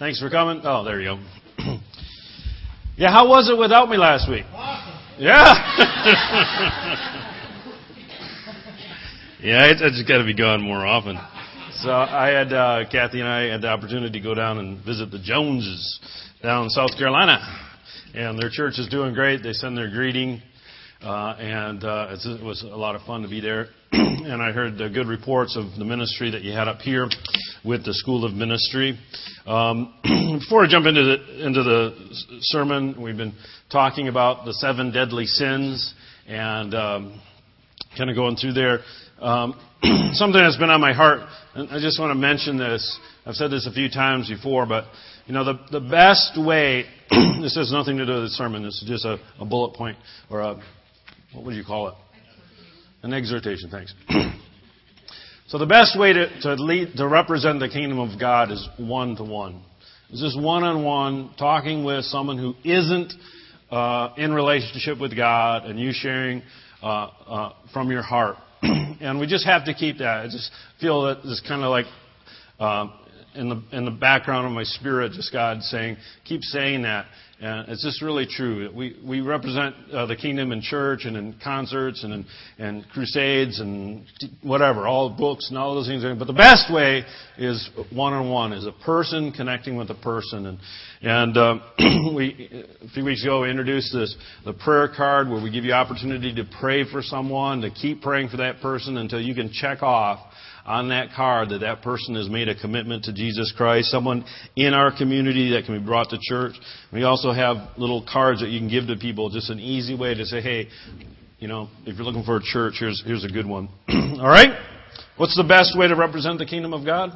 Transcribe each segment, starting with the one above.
Thanks for coming. Oh, there you go. yeah, how was it without me last week? Awesome. Yeah. yeah, it's, it's got to be gone more often. So I had uh, Kathy and I had the opportunity to go down and visit the Joneses down in South Carolina, and their church is doing great. They send their greeting, and uh, it was a lot of fun to be there. and I heard uh, good reports of the ministry that you had up here with the School of Ministry. Um, before I jump into the, into the sermon, we've been talking about the seven deadly sins and um, kind of going through there. Um, something that's been on my heart, and I just want to mention this. I've said this a few times before, but you know, the, the best way, this has nothing to do with the sermon, this is just a, a bullet point, or a, what would you call it? An exhortation, thanks. so the best way to, to lead, to represent the kingdom of God is one to one. It's just one on one, talking with someone who isn't uh, in relationship with God and you sharing uh, uh, from your heart. and we just have to keep that. I just feel that it's kind of like um, in the in the background of my spirit, just God saying, keep saying that. And it's just really true. We we represent uh, the kingdom in church and in concerts and in and crusades and whatever, all books and all those things. But the best way is one on one, is a person connecting with a person. And and uh, we a few weeks ago we introduced this the prayer card where we give you opportunity to pray for someone, to keep praying for that person until you can check off on that card that that person has made a commitment to Jesus Christ, someone in our community that can be brought to church. We also have little cards that you can give to people, just an easy way to say, hey, you know, if you're looking for a church, here's, here's a good one. All right? What's the best way to represent the kingdom of God?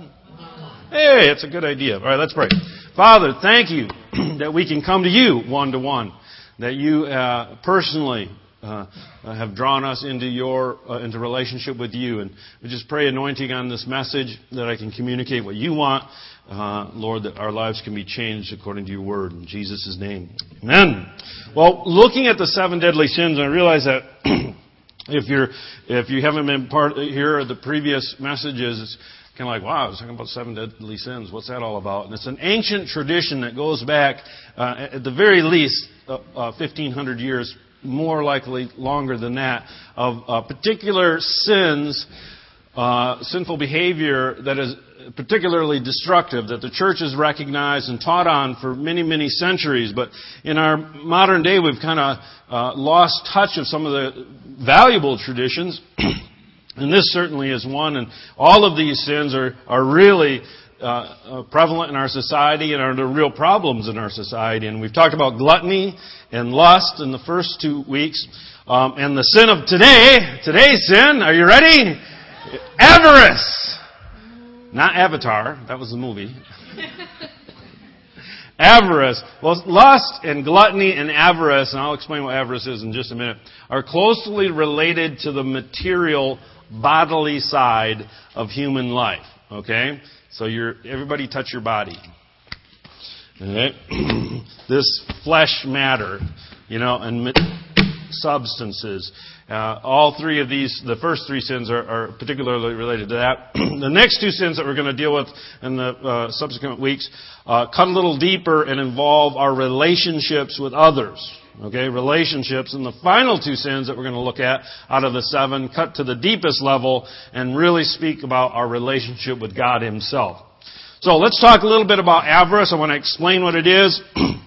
Hey, it's a good idea. All right, let's pray. Father, thank you that we can come to you one to one, that you uh, personally uh, have drawn us into your uh, into relationship with you. And we just pray anointing on this message that I can communicate what you want, uh, Lord, that our lives can be changed according to your word. In Jesus' name, Amen. Well, looking at the seven deadly sins, I realize that. if you're if you haven't been part here of the previous messages, it's kind of like, wow, I was talking about seven deadly sins. What's that all about? And it's an ancient tradition that goes back, uh, at the very least, uh, uh, 1,500 years more likely longer than that, of uh, particular sins, uh, sinful behavior that is particularly destructive that the church has recognized and taught on for many, many centuries. But in our modern day, we've kind of uh, lost touch of some of the valuable traditions. and this certainly is one. And all of these sins are, are really uh, uh, prevalent in our society and are the real problems in our society. And we've talked about gluttony and lust in the first two weeks. Um, and the sin of today, today's sin, are you ready? Avarice. Not Avatar, that was the movie. avarice. Well, lust and gluttony and avarice, and I'll explain what avarice is in just a minute, are closely related to the material bodily side of human life. Okay? So you're, everybody touch your body. Okay? this flesh matter, you know, and substances. Uh, all three of these, the first three sins are, are particularly related to that. the next two sins that we're going to deal with in the uh, subsequent weeks uh, cut a little deeper and involve our relationships with others. Okay, relationships. And the final two sins that we're going to look at out of the seven cut to the deepest level and really speak about our relationship with God Himself. So let's talk a little bit about avarice. I want to explain what it is.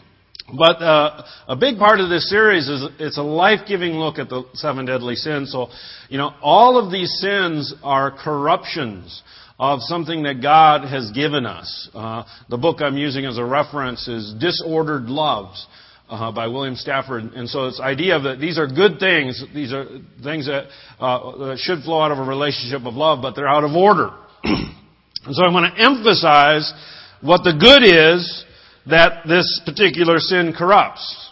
But uh, a big part of this series is it's a life-giving look at the seven deadly sins. So, you know, all of these sins are corruptions of something that God has given us. Uh, the book I'm using as a reference is Disordered Loves. Uh, by William Stafford. And so this idea that these are good things. These are things that, uh, that should flow out of a relationship of love, but they're out of order. and so I want to emphasize what the good is that this particular sin corrupts.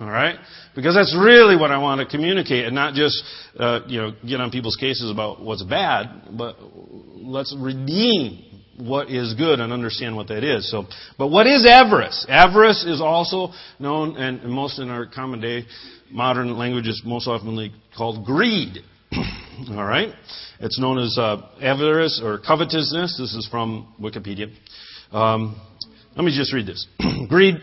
All right? Because that's really what I want to communicate and not just, uh, you know, get on people's cases about what's bad, but let's redeem what is good and understand what that is. So, but what is avarice? Avarice is also known, and most in our common day modern language is most often called greed. All right? It's known as uh, avarice or covetousness. This is from Wikipedia. Um, Let me just read this. Greed,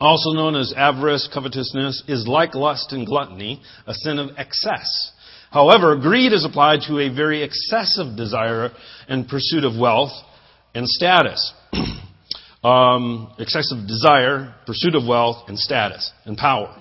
also known as avarice, covetousness, is like lust and gluttony, a sin of excess. However, greed is applied to a very excessive desire and pursuit of wealth and status. um, excessive desire, pursuit of wealth and status and power.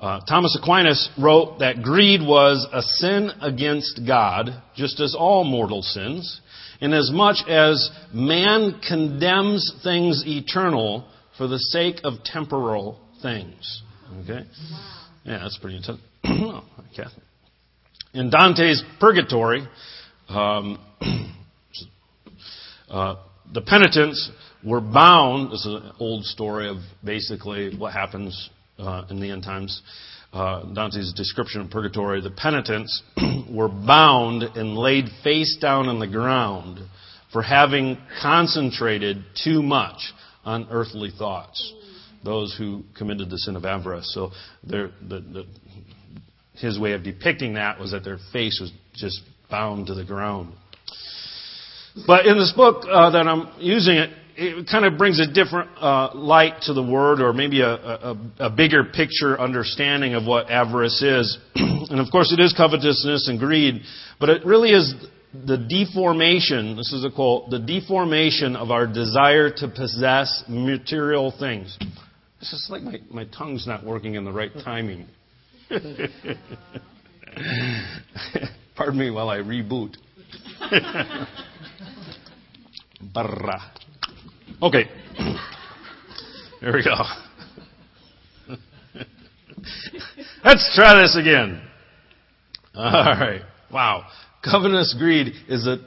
Uh, Thomas Aquinas wrote that greed was a sin against God, just as all mortal sins, inasmuch as man condemns things eternal for the sake of temporal things. Okay? Yeah, that's pretty intense. oh, Catherine. In Dante's Purgatory, um, uh, the penitents were bound. This is an old story of basically what happens uh, in the end times. Uh, Dante's description of purgatory. The penitents were bound and laid face down on the ground for having concentrated too much on earthly thoughts. Those who committed the sin of avarice. So the, the, his way of depicting that was that their face was just bound to the ground. But in this book uh, that I'm using, it, it kind of brings a different uh, light to the word, or maybe a, a, a bigger picture understanding of what avarice is. and of course, it is covetousness and greed, but it really is the deformation. This is a quote: the deformation of our desire to possess material things. It's just like my, my tongue's not working in the right timing. Pardon me while I reboot. Barra. Okay. There we go. Let's try this again. All right. Wow. Covetous greed is a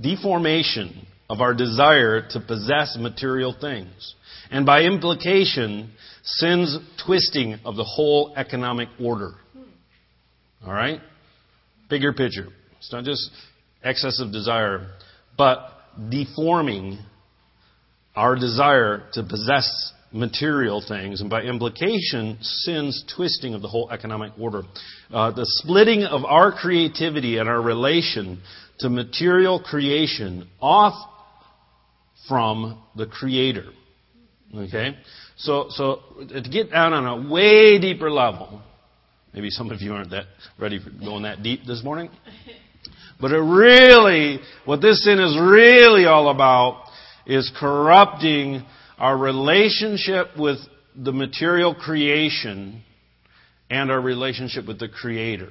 deformation of our desire to possess material things. And by implication, sin's twisting of the whole economic order. All right? Bigger picture. It's not just excessive desire, but deforming our desire to possess material things, and by implication, sin's twisting of the whole economic order. Uh, the splitting of our creativity and our relation to material creation off from the Creator. Okay? So, so to get down on a way deeper level, maybe some of you aren't that ready for going that deep this morning. But it really, what this sin is really all about is corrupting our relationship with the material creation and our relationship with the Creator.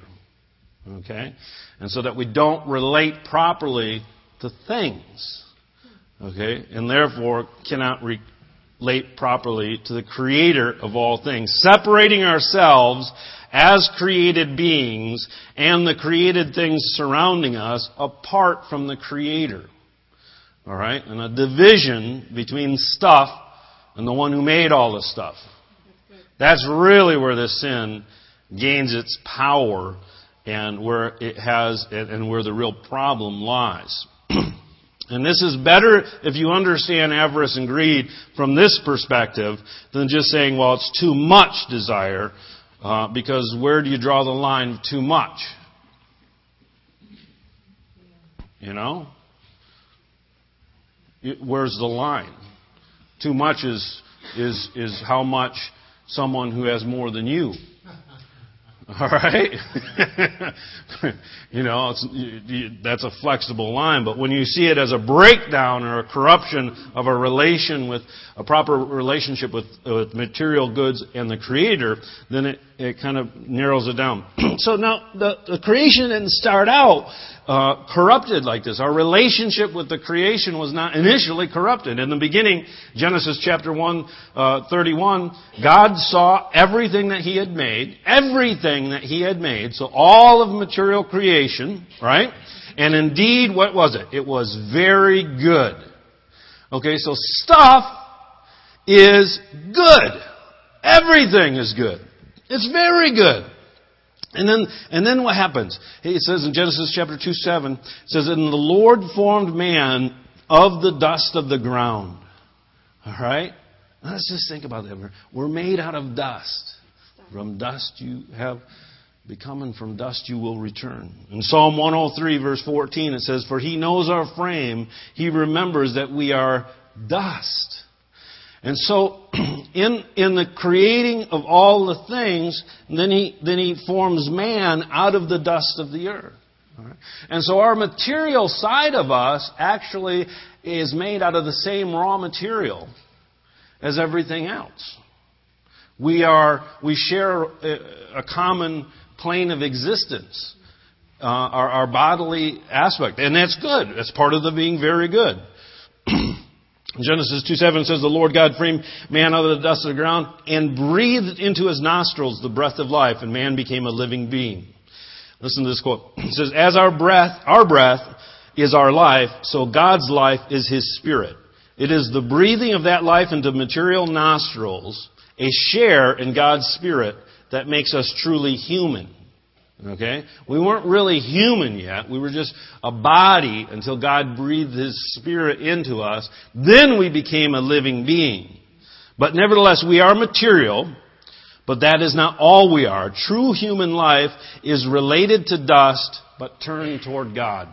Okay? And so that we don't relate properly to things. Okay? And therefore cannot relate properly to the Creator of all things. Separating ourselves as created beings and the created things surrounding us apart from the Creator. All right? And a division between stuff and the one who made all the stuff. That's really where this sin gains its power and where it has, and where the real problem lies. and this is better if you understand avarice and greed from this perspective than just saying, well, it's too much desire, uh, because where do you draw the line of too much? You know? where's the line? Too much is, is, is how much someone who has more than you. All right? you know, you, that's a flexible line, but when you see it as a breakdown or a corruption of a relation with a proper relationship with, with material goods and the Creator, then it, it kind of narrows it down. so now, the, the creation didn't start out uh, corrupted like this. Our relationship with the creation was not initially corrupted. In the beginning, Genesis chapter 1, uh, 31, God saw everything that He had made, everything that He had made, so all of material creation, right? And indeed, what was it? It was very good. Okay, so stuff is good. Everything is good. It's very good. And then, and then what happens? It says in Genesis chapter 2, 7, it says, And the Lord formed man of the dust of the ground. Alright? Let's just think about that. We're made out of dust. From dust you have become, and from dust you will return. In Psalm 103, verse 14, it says, For he knows our frame, he remembers that we are dust. And so, in, in the creating of all the things, then he, then he forms man out of the dust of the earth. And so our material side of us actually is made out of the same raw material as everything else. We are, we share a, a common plane of existence, uh, our, our bodily aspect. And that's good. That's part of the being very good. Genesis 2 7 says, The Lord God framed man out of the dust of the ground and breathed into his nostrils the breath of life, and man became a living being. Listen to this quote. It says, As our breath, our breath is our life, so God's life is his spirit. It is the breathing of that life into material nostrils, a share in God's spirit, that makes us truly human. Okay? We weren't really human yet. We were just a body until God breathed His Spirit into us. Then we became a living being. But nevertheless, we are material, but that is not all we are. True human life is related to dust, but turned toward God.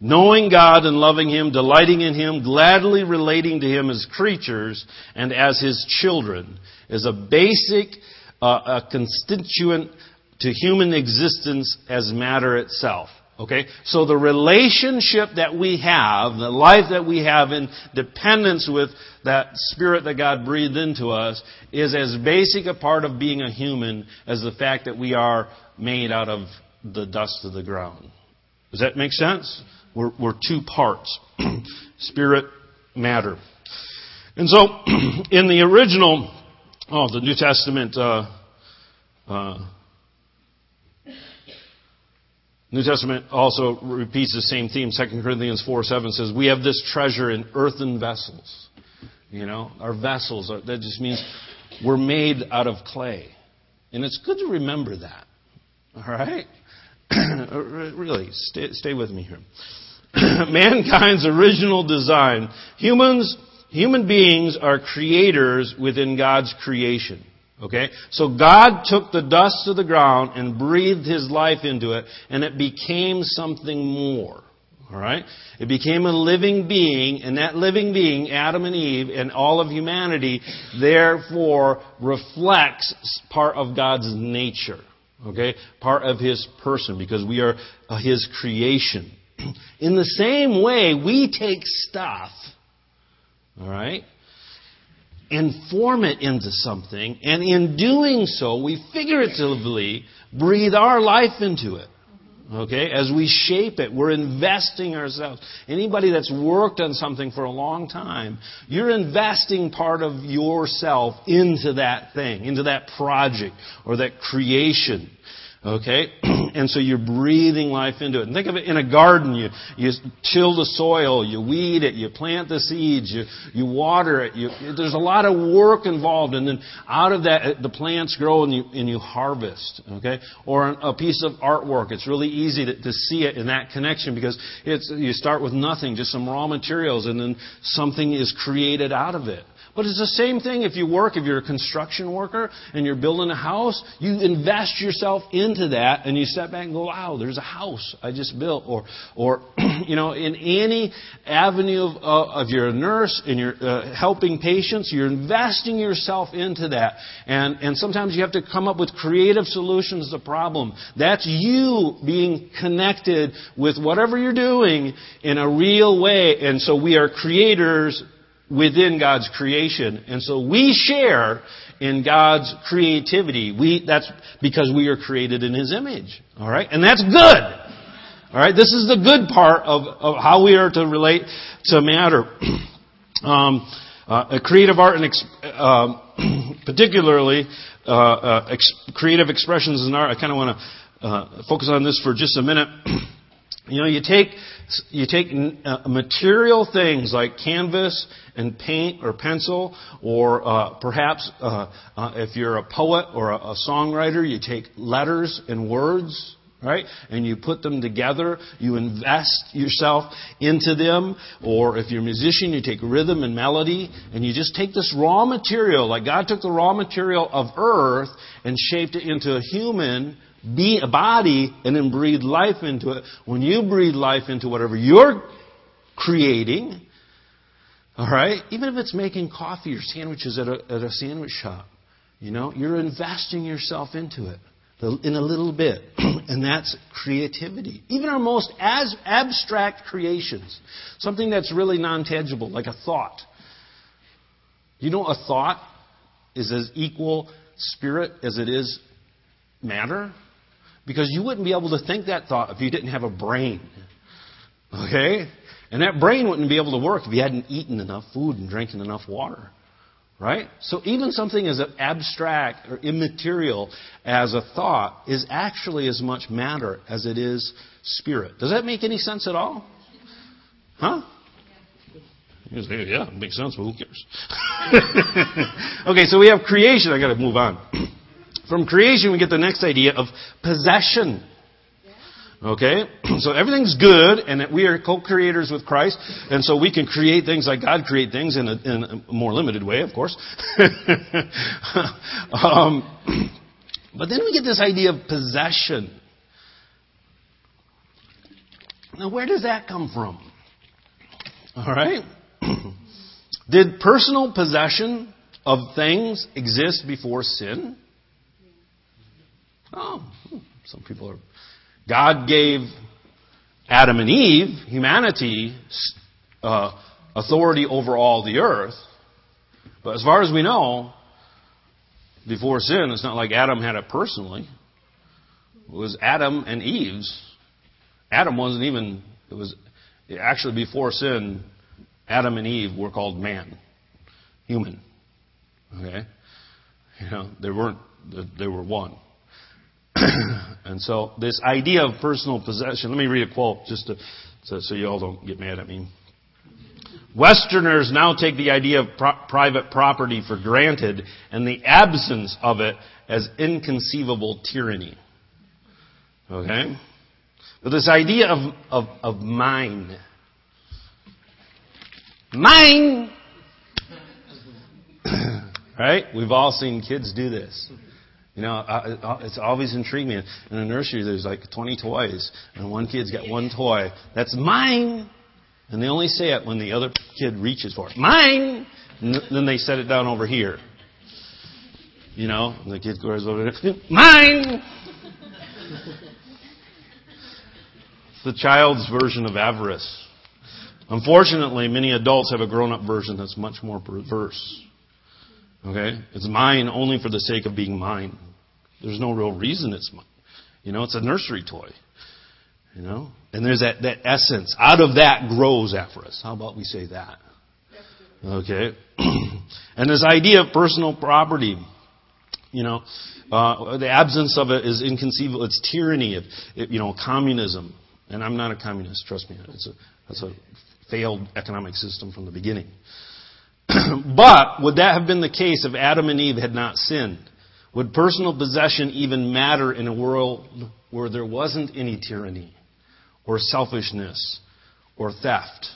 Knowing God and loving Him, delighting in Him, gladly relating to Him as creatures and as His children is a basic, uh, a constituent to human existence as matter itself. Okay? So the relationship that we have, the life that we have in dependence with that spirit that God breathed into us is as basic a part of being a human as the fact that we are made out of the dust of the ground. Does that make sense? We're, we're two parts. spirit, matter. And so, in the original, oh, the New Testament, uh, uh, New Testament also repeats the same theme. 2 Corinthians 4 7 says, We have this treasure in earthen vessels. You know, our vessels, are, that just means we're made out of clay. And it's good to remember that. All right? Uh, really, stay, stay with me here. Mankind's original design. Humans, human beings are creators within God's creation. Okay? So God took the dust of the ground and breathed His life into it, and it became something more. Alright? It became a living being, and that living being, Adam and Eve, and all of humanity, therefore reflects part of God's nature. Okay? Part of His person, because we are His creation. In the same way, we take stuff, alright? And form it into something, and in doing so, we figuratively breathe our life into it. Okay? As we shape it, we're investing ourselves. Anybody that's worked on something for a long time, you're investing part of yourself into that thing, into that project, or that creation. Okay? and so you're breathing life into it. And think of it in a garden. You, you till the soil, you weed it, you plant the seeds, you, you water it. You, there's a lot of work involved. And then out of that, the plants grow and you, and you harvest. Okay? Or a piece of artwork. It's really easy to, to see it in that connection because it's, you start with nothing, just some raw materials, and then something is created out of it. But it's the same thing if you work, if you're a construction worker and you're building a house, you invest yourself into that and you step back and go, wow, there's a house I just built. Or, or you know, in any avenue of, uh, of you're a nurse and you're uh, helping patients, you're investing yourself into that. And, and sometimes you have to come up with creative solutions to the problem. That's you being connected with whatever you're doing in a real way. And so we are creators within God's creation. And so we share in God's creativity. We, that's because we are created in His image. Alright? And that's good. Alright? This is the good part of, of how we are to relate to matter. um, uh, creative art and ex- uh, particularly uh, uh, ex- creative expressions in art. I kind of want to uh, focus on this for just a minute. you know, you take you take uh, material things like canvas and paint or pencil, or uh, perhaps uh, uh, if you're a poet or a, a songwriter, you take letters and words, right? And you put them together. You invest yourself into them. Or if you're a musician, you take rhythm and melody, and you just take this raw material, like God took the raw material of earth and shaped it into a human be a body and then breathe life into it. When you breathe life into whatever you're creating, All right? Even if it's making coffee or sandwiches at a, at a sandwich shop, you know, you're investing yourself into it in a little bit. and that's creativity. Even our most as abstract creations, something that's really non tangible, like a thought. You know, a thought is as equal spirit as it is matter? Because you wouldn't be able to think that thought if you didn't have a brain. Okay? And that brain wouldn't be able to work if you hadn't eaten enough food and drinking enough water. Right? So even something as abstract or immaterial as a thought is actually as much matter as it is spirit. Does that make any sense at all? Huh? Say, yeah, it makes sense, but who cares? okay, so we have creation. I got to move on. From creation, we get the next idea of possession. Okay? So everything's good, and we are co-creators with Christ, and so we can create things like God create things in a, in a more limited way, of course. um, but then we get this idea of possession. Now, where does that come from? All right? Did personal possession of things exist before sin? Oh, some people are. God gave Adam and Eve, humanity, uh, authority over all the earth. But as far as we know, before sin, it's not like Adam had it personally. It was Adam and Eve's. Adam wasn't even, it was actually before sin, Adam and Eve were called man, human. Okay? You know, they weren't, they were one. and so this idea of personal possession, let me read a quote just to, so, so you all don't get mad at me. Westerners now take the idea of pro- private property for granted and the absence of it as inconceivable tyranny. Okay? But this idea of, of, of mine, Mine! right? We've all seen kids do this. You know, it's always intrigued me. In a nursery, there's like 20 toys, and one kid's got one toy. That's mine! And they only say it when the other kid reaches for it. Mine! And then they set it down over here. You know, and the kid goes over there. Mine! it's the child's version of avarice. Unfortunately, many adults have a grown up version that's much more perverse. Okay? It's mine only for the sake of being mine. There's no real reason it's mine. You know, it's a nursery toy. You know? And there's that, that essence. Out of that grows avarice. How about we say that? Okay? and this idea of personal property, you know, uh, the absence of it is inconceivable. It's tyranny, of, you know, communism. And I'm not a communist, trust me. It's a, that's a failed economic system from the beginning. but would that have been the case if Adam and Eve had not sinned? Would personal possession even matter in a world where there wasn't any tyranny or selfishness or theft?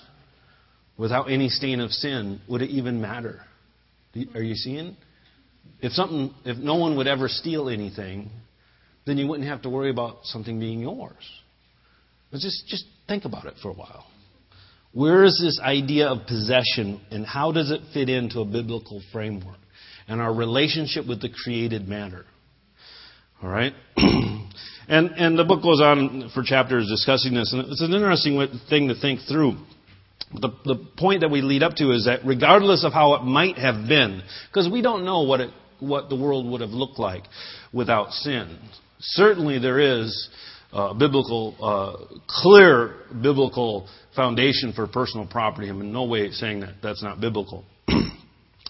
Without any stain of sin, would it even matter? Are you seeing? If something, if no one would ever steal anything, then you wouldn't have to worry about something being yours. But just, just think about it for a while. Where is this idea of possession and how does it fit into a biblical framework and our relationship with the created matter? All right? and, and the book goes on for chapters discussing this, and it's an interesting thing to think through. The, the point that we lead up to is that regardless of how it might have been, because we don't know what, it, what the world would have looked like without sin, certainly there is uh, biblical, uh, clear biblical foundation for personal property. I'm in no way saying that that's not biblical.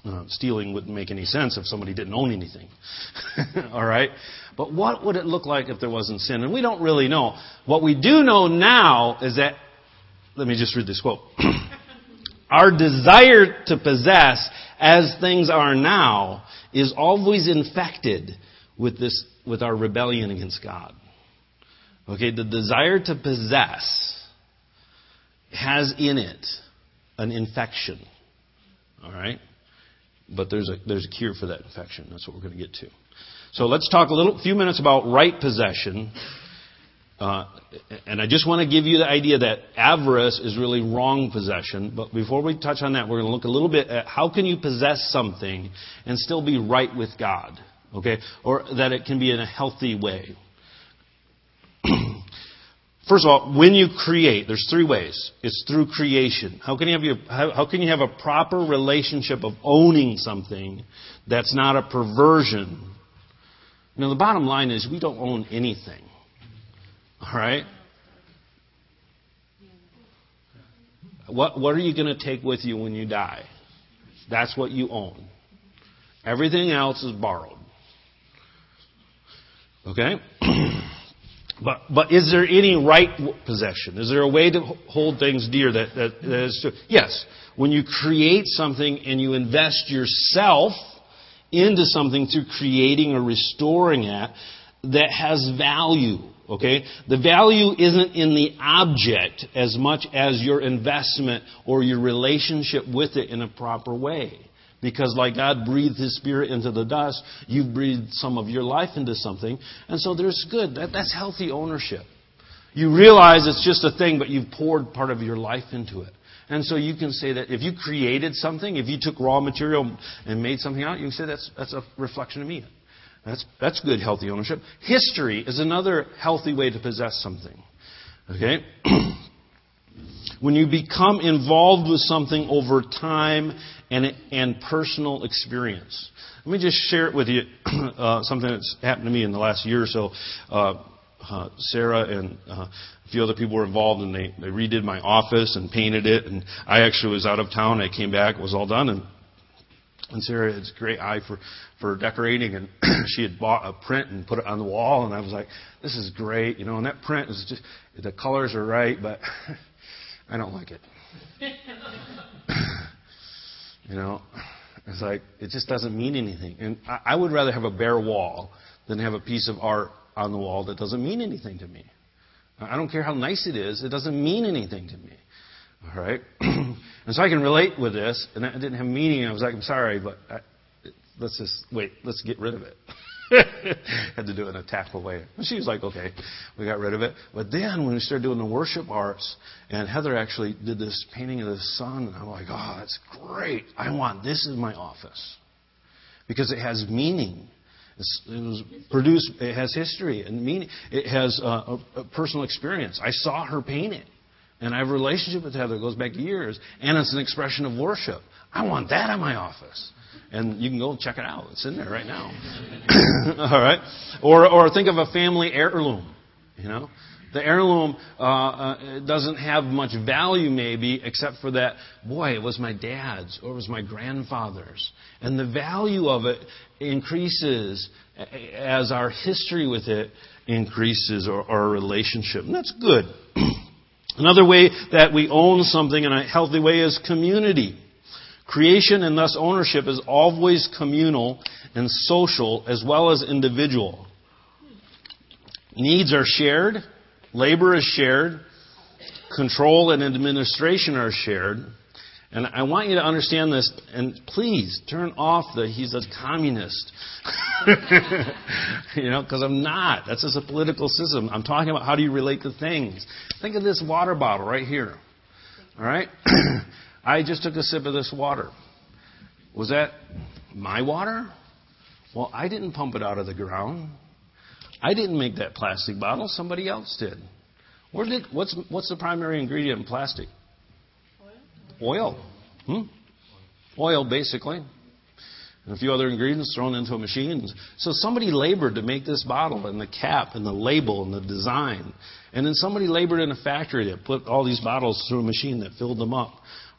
uh, stealing wouldn't make any sense if somebody didn't own anything. All right? But what would it look like if there wasn't sin? And we don't really know. What we do know now is that, let me just read this quote. Our desire to possess as things are now is always infected with this, with our rebellion against God. Okay, the desire to possess has in it an infection. All right? But there's a, there's a cure for that infection. That's what we're going to get to. So let's talk a little few minutes about right possession uh, and I just want to give you the idea that avarice is really wrong possession. But before we touch on that, we're going to look a little bit at how can you possess something and still be right with God, okay? Or that it can be in a healthy way. First of all, when you create, there's three ways. It's through creation. How can you have your, how, how can you have a proper relationship of owning something that's not a perversion? You know, the bottom line is we don't own anything. All right? What, what are you going to take with you when you die? That's what you own. Everything else is borrowed. Okay? but, but is there any right possession? Is there a way to hold things dear that, that, that is, yes. When you create something and you invest yourself into something through creating or restoring it that has value. Okay? The value isn't in the object as much as your investment or your relationship with it in a proper way. Because like God breathed His Spirit into the dust, you've breathed some of your life into something. And so there's good. That, that's healthy ownership. You realize it's just a thing, but you've poured part of your life into it. And so you can say that if you created something, if you took raw material and made something out, you can say that's, that's a reflection of me. That's, that's good, healthy ownership. History is another healthy way to possess something. Okay? when you become involved with something over time and, and personal experience. Let me just share it with you, uh, something that's happened to me in the last year or so. Uh, uh, Sarah and uh, a few other people were involved, and they, they redid my office and painted it. And I actually was out of town. I came back, it was all done, and and Sarah has a great eye for, for decorating, and she had bought a print and put it on the wall, and I was like, this is great, you know, and that print is just, the colors are right, but I don't like it. you know, it's like, it just doesn't mean anything. And I, I would rather have a bare wall than have a piece of art on the wall that doesn't mean anything to me. I don't care how nice it is, it doesn't mean anything to me. All right? and so I can relate with this, and I didn't have meaning. I was like, I'm sorry, but I, let's just wait, let's get rid of it. had to do it in a tactful way. And she was like, okay, we got rid of it. But then when we started doing the worship arts, and Heather actually did this painting of the sun, and I'm like, oh, that's great. I want this in my office. Because it has meaning. It's, it was produced, it has history and meaning. It has uh, a, a personal experience. I saw her paint it. And I have a relationship with Heather that goes back years, and it's an expression of worship. I want that in my office. And you can go check it out. It's in there right now. All right? Or, or think of a family heirloom. You know? The heirloom uh, uh, doesn't have much value, maybe, except for that, boy, it was my dad's or it was my grandfather's. And the value of it increases as our history with it increases or our relationship. And that's good. Another way that we own something in a healthy way is community. Creation and thus ownership is always communal and social as well as individual. Needs are shared, labor is shared, control and administration are shared. And I want you to understand this, and please turn off the he's a communist. you know, because I'm not. That's just a political system. I'm talking about how do you relate to things. Think of this water bottle right here. All right? I just took a sip of this water. Was that my water? Well, I didn't pump it out of the ground. I didn't make that plastic bottle. Somebody else did. Where did what's what's the primary ingredient in plastic? Oil. Hmm? Oil, basically. And a few other ingredients thrown into a machine. So somebody labored to make this bottle and the cap and the label and the design. And then somebody labored in a factory that put all these bottles through a machine that filled them up.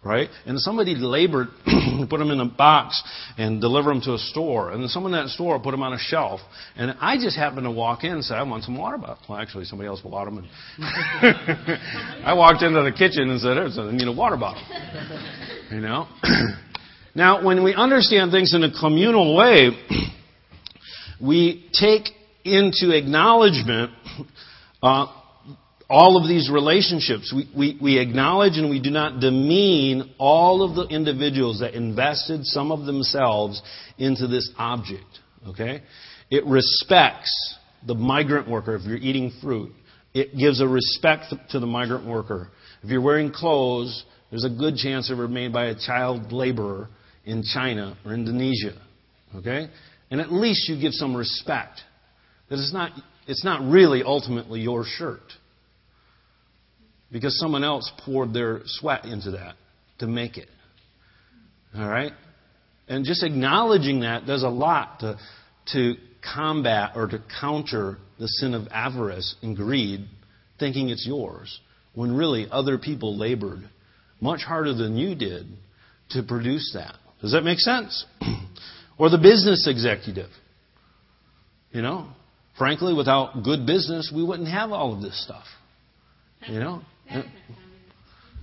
Right? And somebody labored put them in a box and deliver them to a store. And then someone in that store put them on a shelf. And I just happened to walk in and said, I want some water bottles. Well, actually, somebody else bought them. And I walked into the kitchen and said, I need a water bottle. You know? now, when we understand things in a communal way, we take into acknowledgement uh, all of these relationships. We, we, we acknowledge and we do not demean all of the individuals that invested some of themselves into this object. Okay? It respects the migrant worker if you're eating fruit it gives a respect to the migrant worker. If you're wearing clothes, there's a good chance they were made by a child laborer in China or Indonesia. Okay? And at least you give some respect. That it's not, it's not really ultimately your shirt. Because someone else poured their sweat into that to make it. All right? And just acknowledging that does a lot to, to combat or to counter the sin of avarice and greed, thinking it's yours, when really other people labored much harder than you did to produce that. Does that make sense? or the business executive. You know, frankly, without good business, we wouldn't have all of this stuff. You know?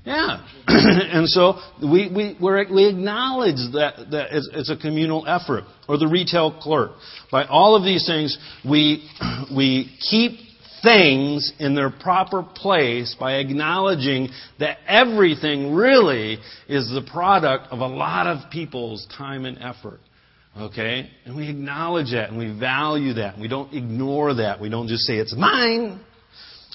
Yeah. and so we, we, we acknowledge that, that it's, it's, a communal effort. Or the retail clerk. By all of these things, we, we keep things in their proper place by acknowledging that everything really is the product of a lot of people's time and effort. Okay? And we acknowledge that and we value that. And we don't ignore that. We don't just say, it's mine.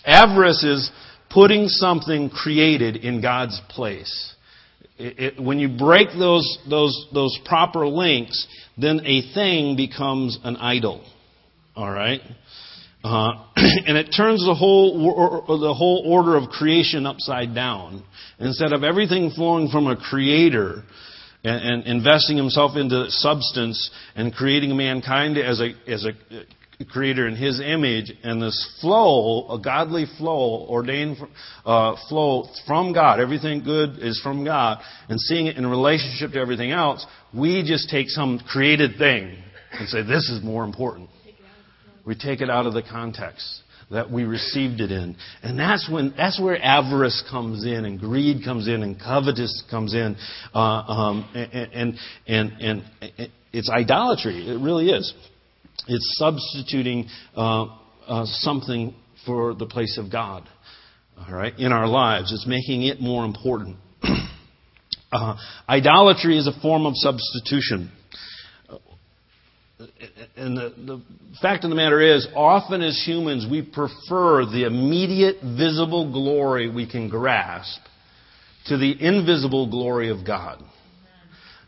Avarice is putting something created in God's place. It, it, when you break those, those, those proper links, then a thing becomes an idol. All right? Uh, and it turns the whole, the whole order of creation upside down. Instead of everything flowing from a creator and, and investing himself into substance and creating mankind as a, as a creator in his image and this flow, a godly flow, ordained uh, flow from God, everything good is from God, and seeing it in relationship to everything else, we just take some created thing and say, this is more important. We take it out of the context that we received it in. And that's when, that's where avarice comes in and greed comes in and covetous comes in. Uh, um, and, and, and, and, it's idolatry. It really is. It's substituting uh, uh, something for the place of God. All right, in our lives, it's making it more important. uh, idolatry is a form of substitution. And the, the fact of the matter is, often as humans, we prefer the immediate visible glory we can grasp to the invisible glory of God.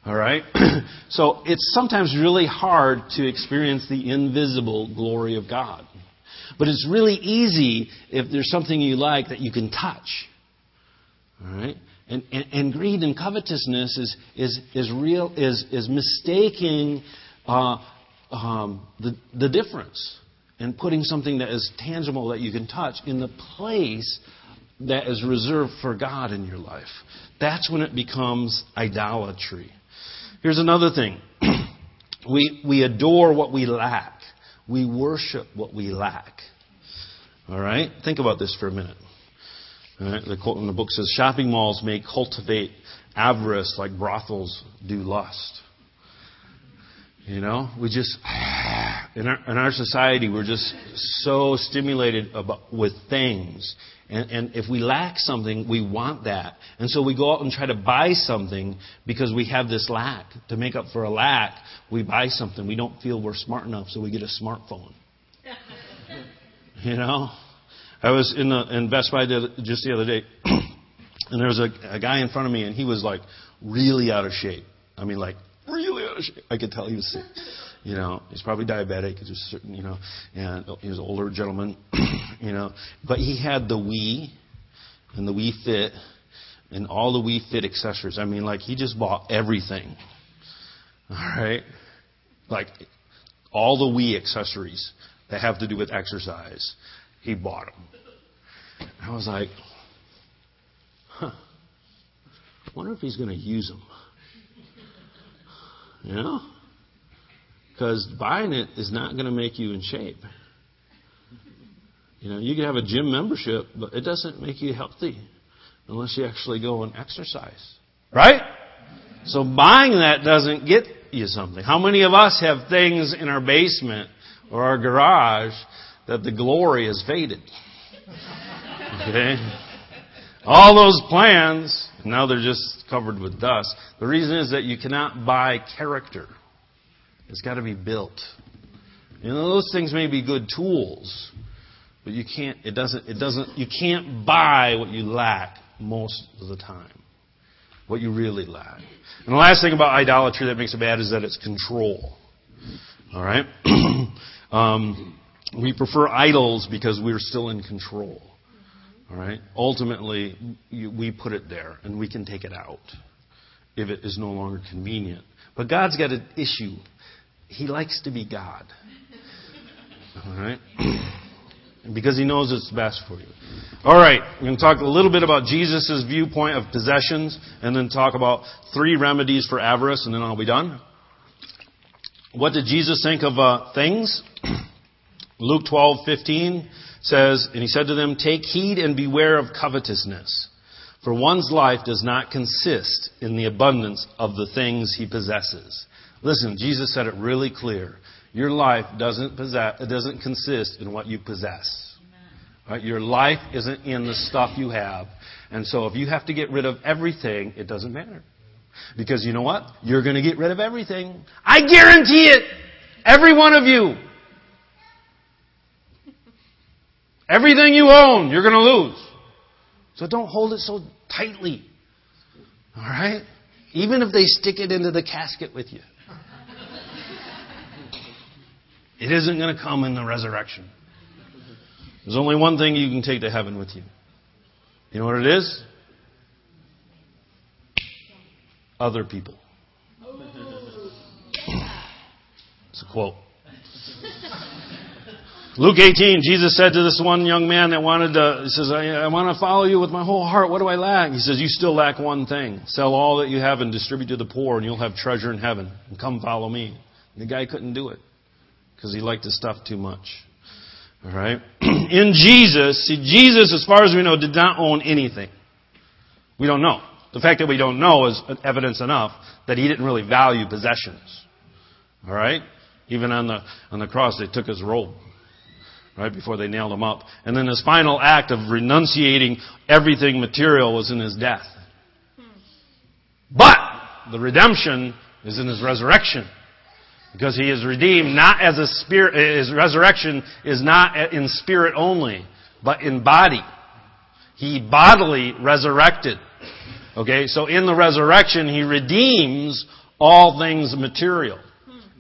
All right? so it's sometimes really hard to experience the invisible glory of God. But it's really easy if there's something you like that you can touch. All right? And, and, and greed and covetousness is, is, is real, is, is mistaking uh, um, the, the difference and putting something that is tangible that you can touch in the place that is reserved for God in your life. That's when it becomes idolatry. Here's another thing. we, we adore what we lack. We worship what we lack. All right? Think about this for a minute. All right? The quote in the book says shopping malls may cultivate avarice like brothels do lust. You know, we just in our, in our society we're just so stimulated about, with things and, and if we lack something, we want that. And so we go out and try to buy something because we have this lack. To make up for a lack, we buy something. We don't feel we're smart enough, so we get a smartphone. you know? I was in, the, in Best Buy the just the other day, and there was a, a guy in front of me, and he was like really out of shape. I mean, like really out of shape. I could tell he was sick. You know, he's probably diabetic. Just certain, you know, and he was an older gentleman. you know, but he had the Wii and the Wii Fit and all the Wii Fit accessories. I mean, like he just bought everything. All right, like all the Wii accessories that have to do with exercise, he bought them. I was like, huh. Wonder if he's going to use them. You know? Because buying it is not going to make you in shape. You know, you can have a gym membership, but it doesn't make you healthy unless you actually go and exercise. Right? So buying that doesn't get you something. How many of us have things in our basement or our garage that the glory has faded? Okay? All those plans, now they're just covered with dust. The reason is that you cannot buy character. It's got to be built. You know, those things may be good tools, But you can't, it doesn't, it doesn't, you can't buy what you lack most of the time. What you really lack. And the last thing about idolatry that makes it bad is that it's control. Alright? um, we prefer idols because we're still in control. Alright? Ultimately, we put it there and we can take it out if it is no longer convenient. But God's got an issue. He likes to be God. Alright? because he knows it's best for you. All right, we're going to talk a little bit about Jesus' viewpoint of possessions, and then talk about three remedies for avarice, and then I'll be done. What did Jesus think of uh, things? Luke 12:15 says, and he said to them, "Take heed and beware of covetousness, for one's life does not consist in the abundance of the things he possesses." Listen, Jesus said it really clear. Your life doesn't possess, it doesn't consist in what you possess. Right? Your life isn't in the stuff you have. And so if you have to get rid of everything, it doesn't matter. Because you know what? You're going to get rid of everything. I guarantee it. Every one of you. Everything you own, you're going to lose. So don't hold it so tightly. All right? Even if they stick it into the casket with you. It isn't going to come in the resurrection. There's only one thing you can take to heaven with you. You know what it is? Other people. It's a quote. Luke 18, Jesus said to this one young man that wanted to, he says, I, I want to follow you with my whole heart. What do I lack? He says, you still lack one thing. Sell all that you have and distribute to the poor and you'll have treasure in heaven. And come follow me. And the guy couldn't do it because he liked his stuff too much. All right? In Jesus, see, Jesus, as far as we know, did not own anything. We don't know. The fact that we don't know is evidence enough that he didn't really value possessions. All right? Even on the, on the cross, they took his robe. Right? Before they nailed him up. And then his final act of renunciating everything material was in his death. But the redemption is in his resurrection. Because he is redeemed not as a spirit, his resurrection is not in spirit only, but in body. He bodily resurrected. Okay, so in the resurrection, he redeems all things material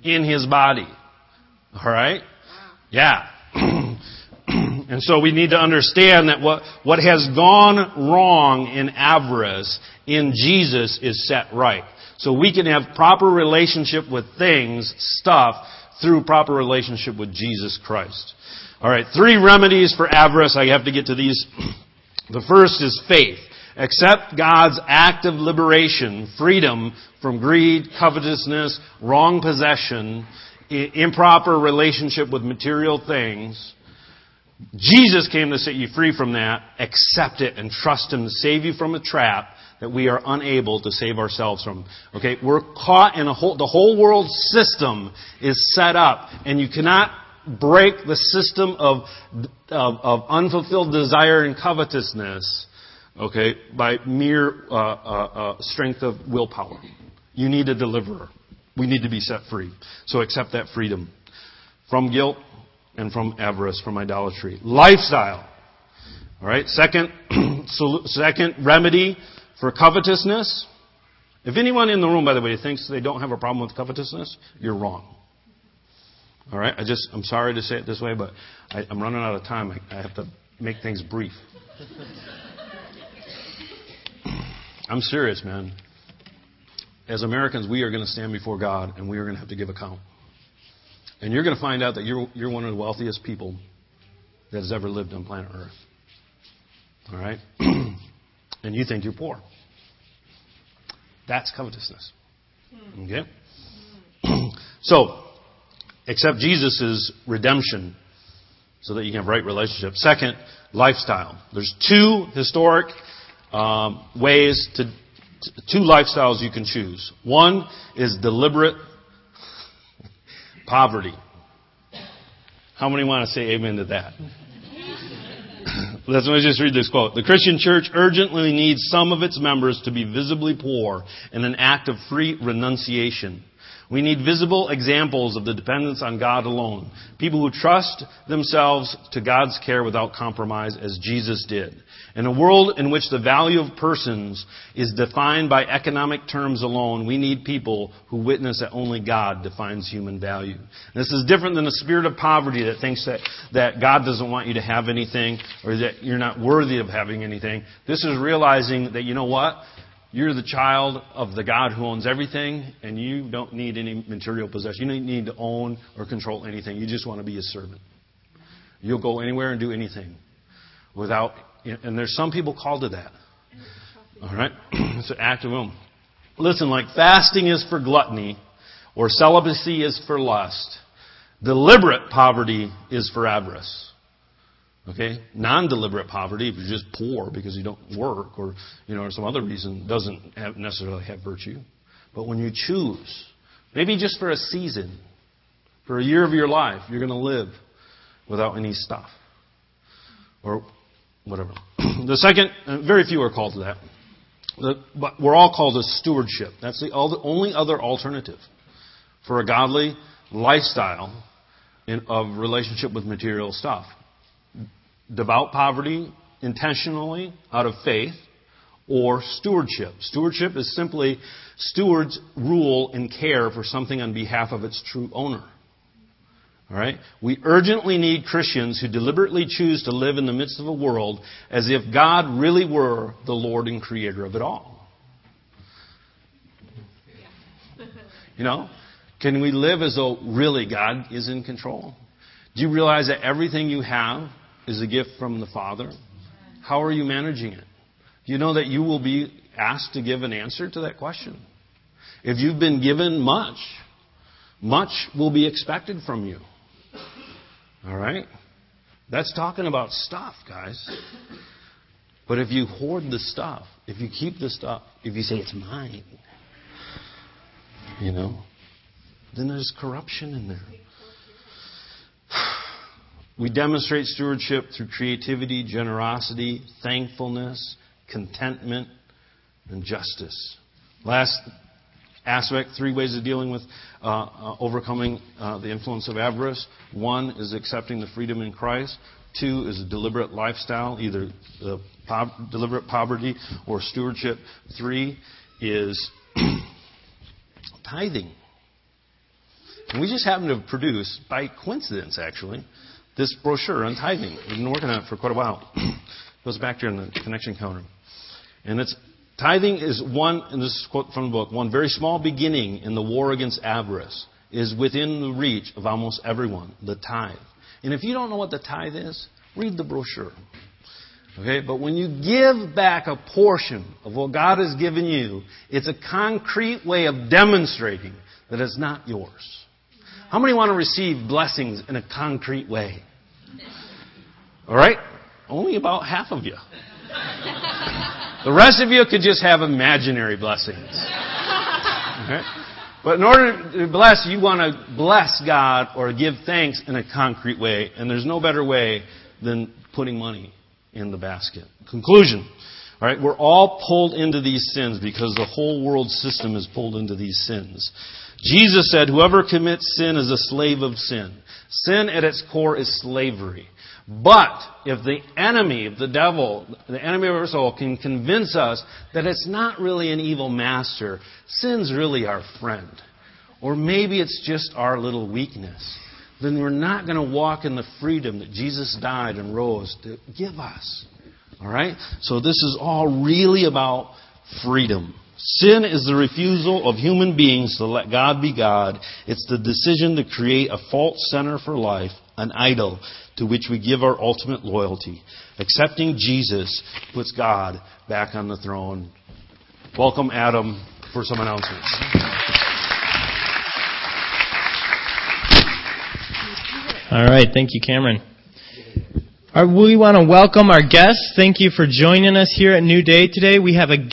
in his body. Alright? Yeah. And so we need to understand that what, what has gone wrong in avarice in Jesus is set right. So we can have proper relationship with things, stuff, through proper relationship with Jesus Christ. Alright, three remedies for avarice. I have to get to these. The first is faith. Accept God's act of liberation, freedom from greed, covetousness, wrong possession, improper relationship with material things. Jesus came to set you free from that. Accept it and trust Him to save you from a trap that we are unable to save ourselves from. Okay, we're caught in a whole, the whole world system is set up, and you cannot break the system of, of, of unfulfilled desire and covetousness, okay, by mere uh, uh, uh, strength of willpower. You need a deliverer. We need to be set free. So accept that freedom from guilt and from avarice, from idolatry. Lifestyle. All right. Second, second remedy for covetousness, if anyone in the room, by the way, thinks they don't have a problem with covetousness, you're wrong. All right? I just, I'm sorry to say it this way, but I, am running out of time. I, I have to make things brief. I'm serious, man. As Americans, we are going to stand before God and we are going to have to give account. And you're going to find out that you're, you're one of the wealthiest people that has ever lived on planet Earth. All right? and you think you're poor. That's covetousness. Okay? so, accept Jesus' redemption so that you can have right relationship. Second, lifestyle. There's two historic um, ways to, two lifestyles you can choose. One is deliberate poverty. How many want to say amen to that? Let's just read this quote. The Christian church urgently needs some of its members to be visibly poor in an act of free renunciation. We need visible examples of the dependence on God alone. People who trust themselves to God's care without compromise as Jesus did. In a world in which the value of persons is defined by economic terms alone, we need people who witness that only God defines human value. This is different than the spirit of poverty that thinks that, that God doesn't want you to have anything or that you're not worthy of having anything. This is realizing that, you know what? You're the child of the God who owns everything, and you don't need any material possession. You don't need to own or control anything. You just want to be a servant. You'll go anywhere and do anything without, and there's some people called to that. All right? it's an act of will. Listen, like fasting is for gluttony, or celibacy is for lust, deliberate poverty is for avarice. Okay? Non-deliberate poverty, if you're just poor because you don't work or, you know, or some other reason, doesn't have necessarily have virtue. But when you choose, maybe just for a season, for a year of your life, you're going to live without any stuff. Or whatever. the second, uh, very few are called to that. The, but we're all called to stewardship. That's the only other alternative for a godly lifestyle in, of relationship with material stuff devout poverty intentionally out of faith or stewardship. Stewardship is simply stewards rule and care for something on behalf of its true owner. All right? We urgently need Christians who deliberately choose to live in the midst of a world as if God really were the Lord and creator of it all. You know? Can we live as though really God is in control? Do you realize that everything you have is a gift from the Father? How are you managing it? You know that you will be asked to give an answer to that question? If you've been given much, much will be expected from you. All right? That's talking about stuff, guys. But if you hoard the stuff, if you keep the stuff, if you say it's mine, you know, then there's corruption in there. We demonstrate stewardship through creativity, generosity, thankfulness, contentment, and justice. Last aspect, three ways of dealing with uh, uh, overcoming uh, the influence of avarice. One is accepting the freedom in Christ. Two is a deliberate lifestyle, either deliberate poverty or stewardship. Three is tithing. And we just happen to produce, by coincidence actually, this brochure on tithing. We've been working on it for quite a while. it goes back there in the connection counter. And it's tithing is one, and this is quote from the book, one very small beginning in the war against avarice is within the reach of almost everyone, the tithe. And if you don't know what the tithe is, read the brochure. Okay, but when you give back a portion of what God has given you, it's a concrete way of demonstrating that it's not yours. How many want to receive blessings in a concrete way? All right? Only about half of you. The rest of you could just have imaginary blessings. Okay? But in order to bless, you want to bless God or give thanks in a concrete way. And there's no better way than putting money in the basket. Conclusion. All right, we're all pulled into these sins because the whole world system is pulled into these sins. Jesus said, Whoever commits sin is a slave of sin. Sin at its core is slavery. But if the enemy, the devil, the enemy of our soul can convince us that it's not really an evil master, sin's really our friend. Or maybe it's just our little weakness. Then we're not going to walk in the freedom that Jesus died and rose to give us. Alright? So this is all really about freedom. Sin is the refusal of human beings to let God be God. It's the decision to create a false center for life, an idol to which we give our ultimate loyalty. Accepting Jesus puts God back on the throne. Welcome, Adam, for some announcements. All right. Thank you, Cameron. we want to welcome our guests. Thank you for joining us here at New Day today. We have a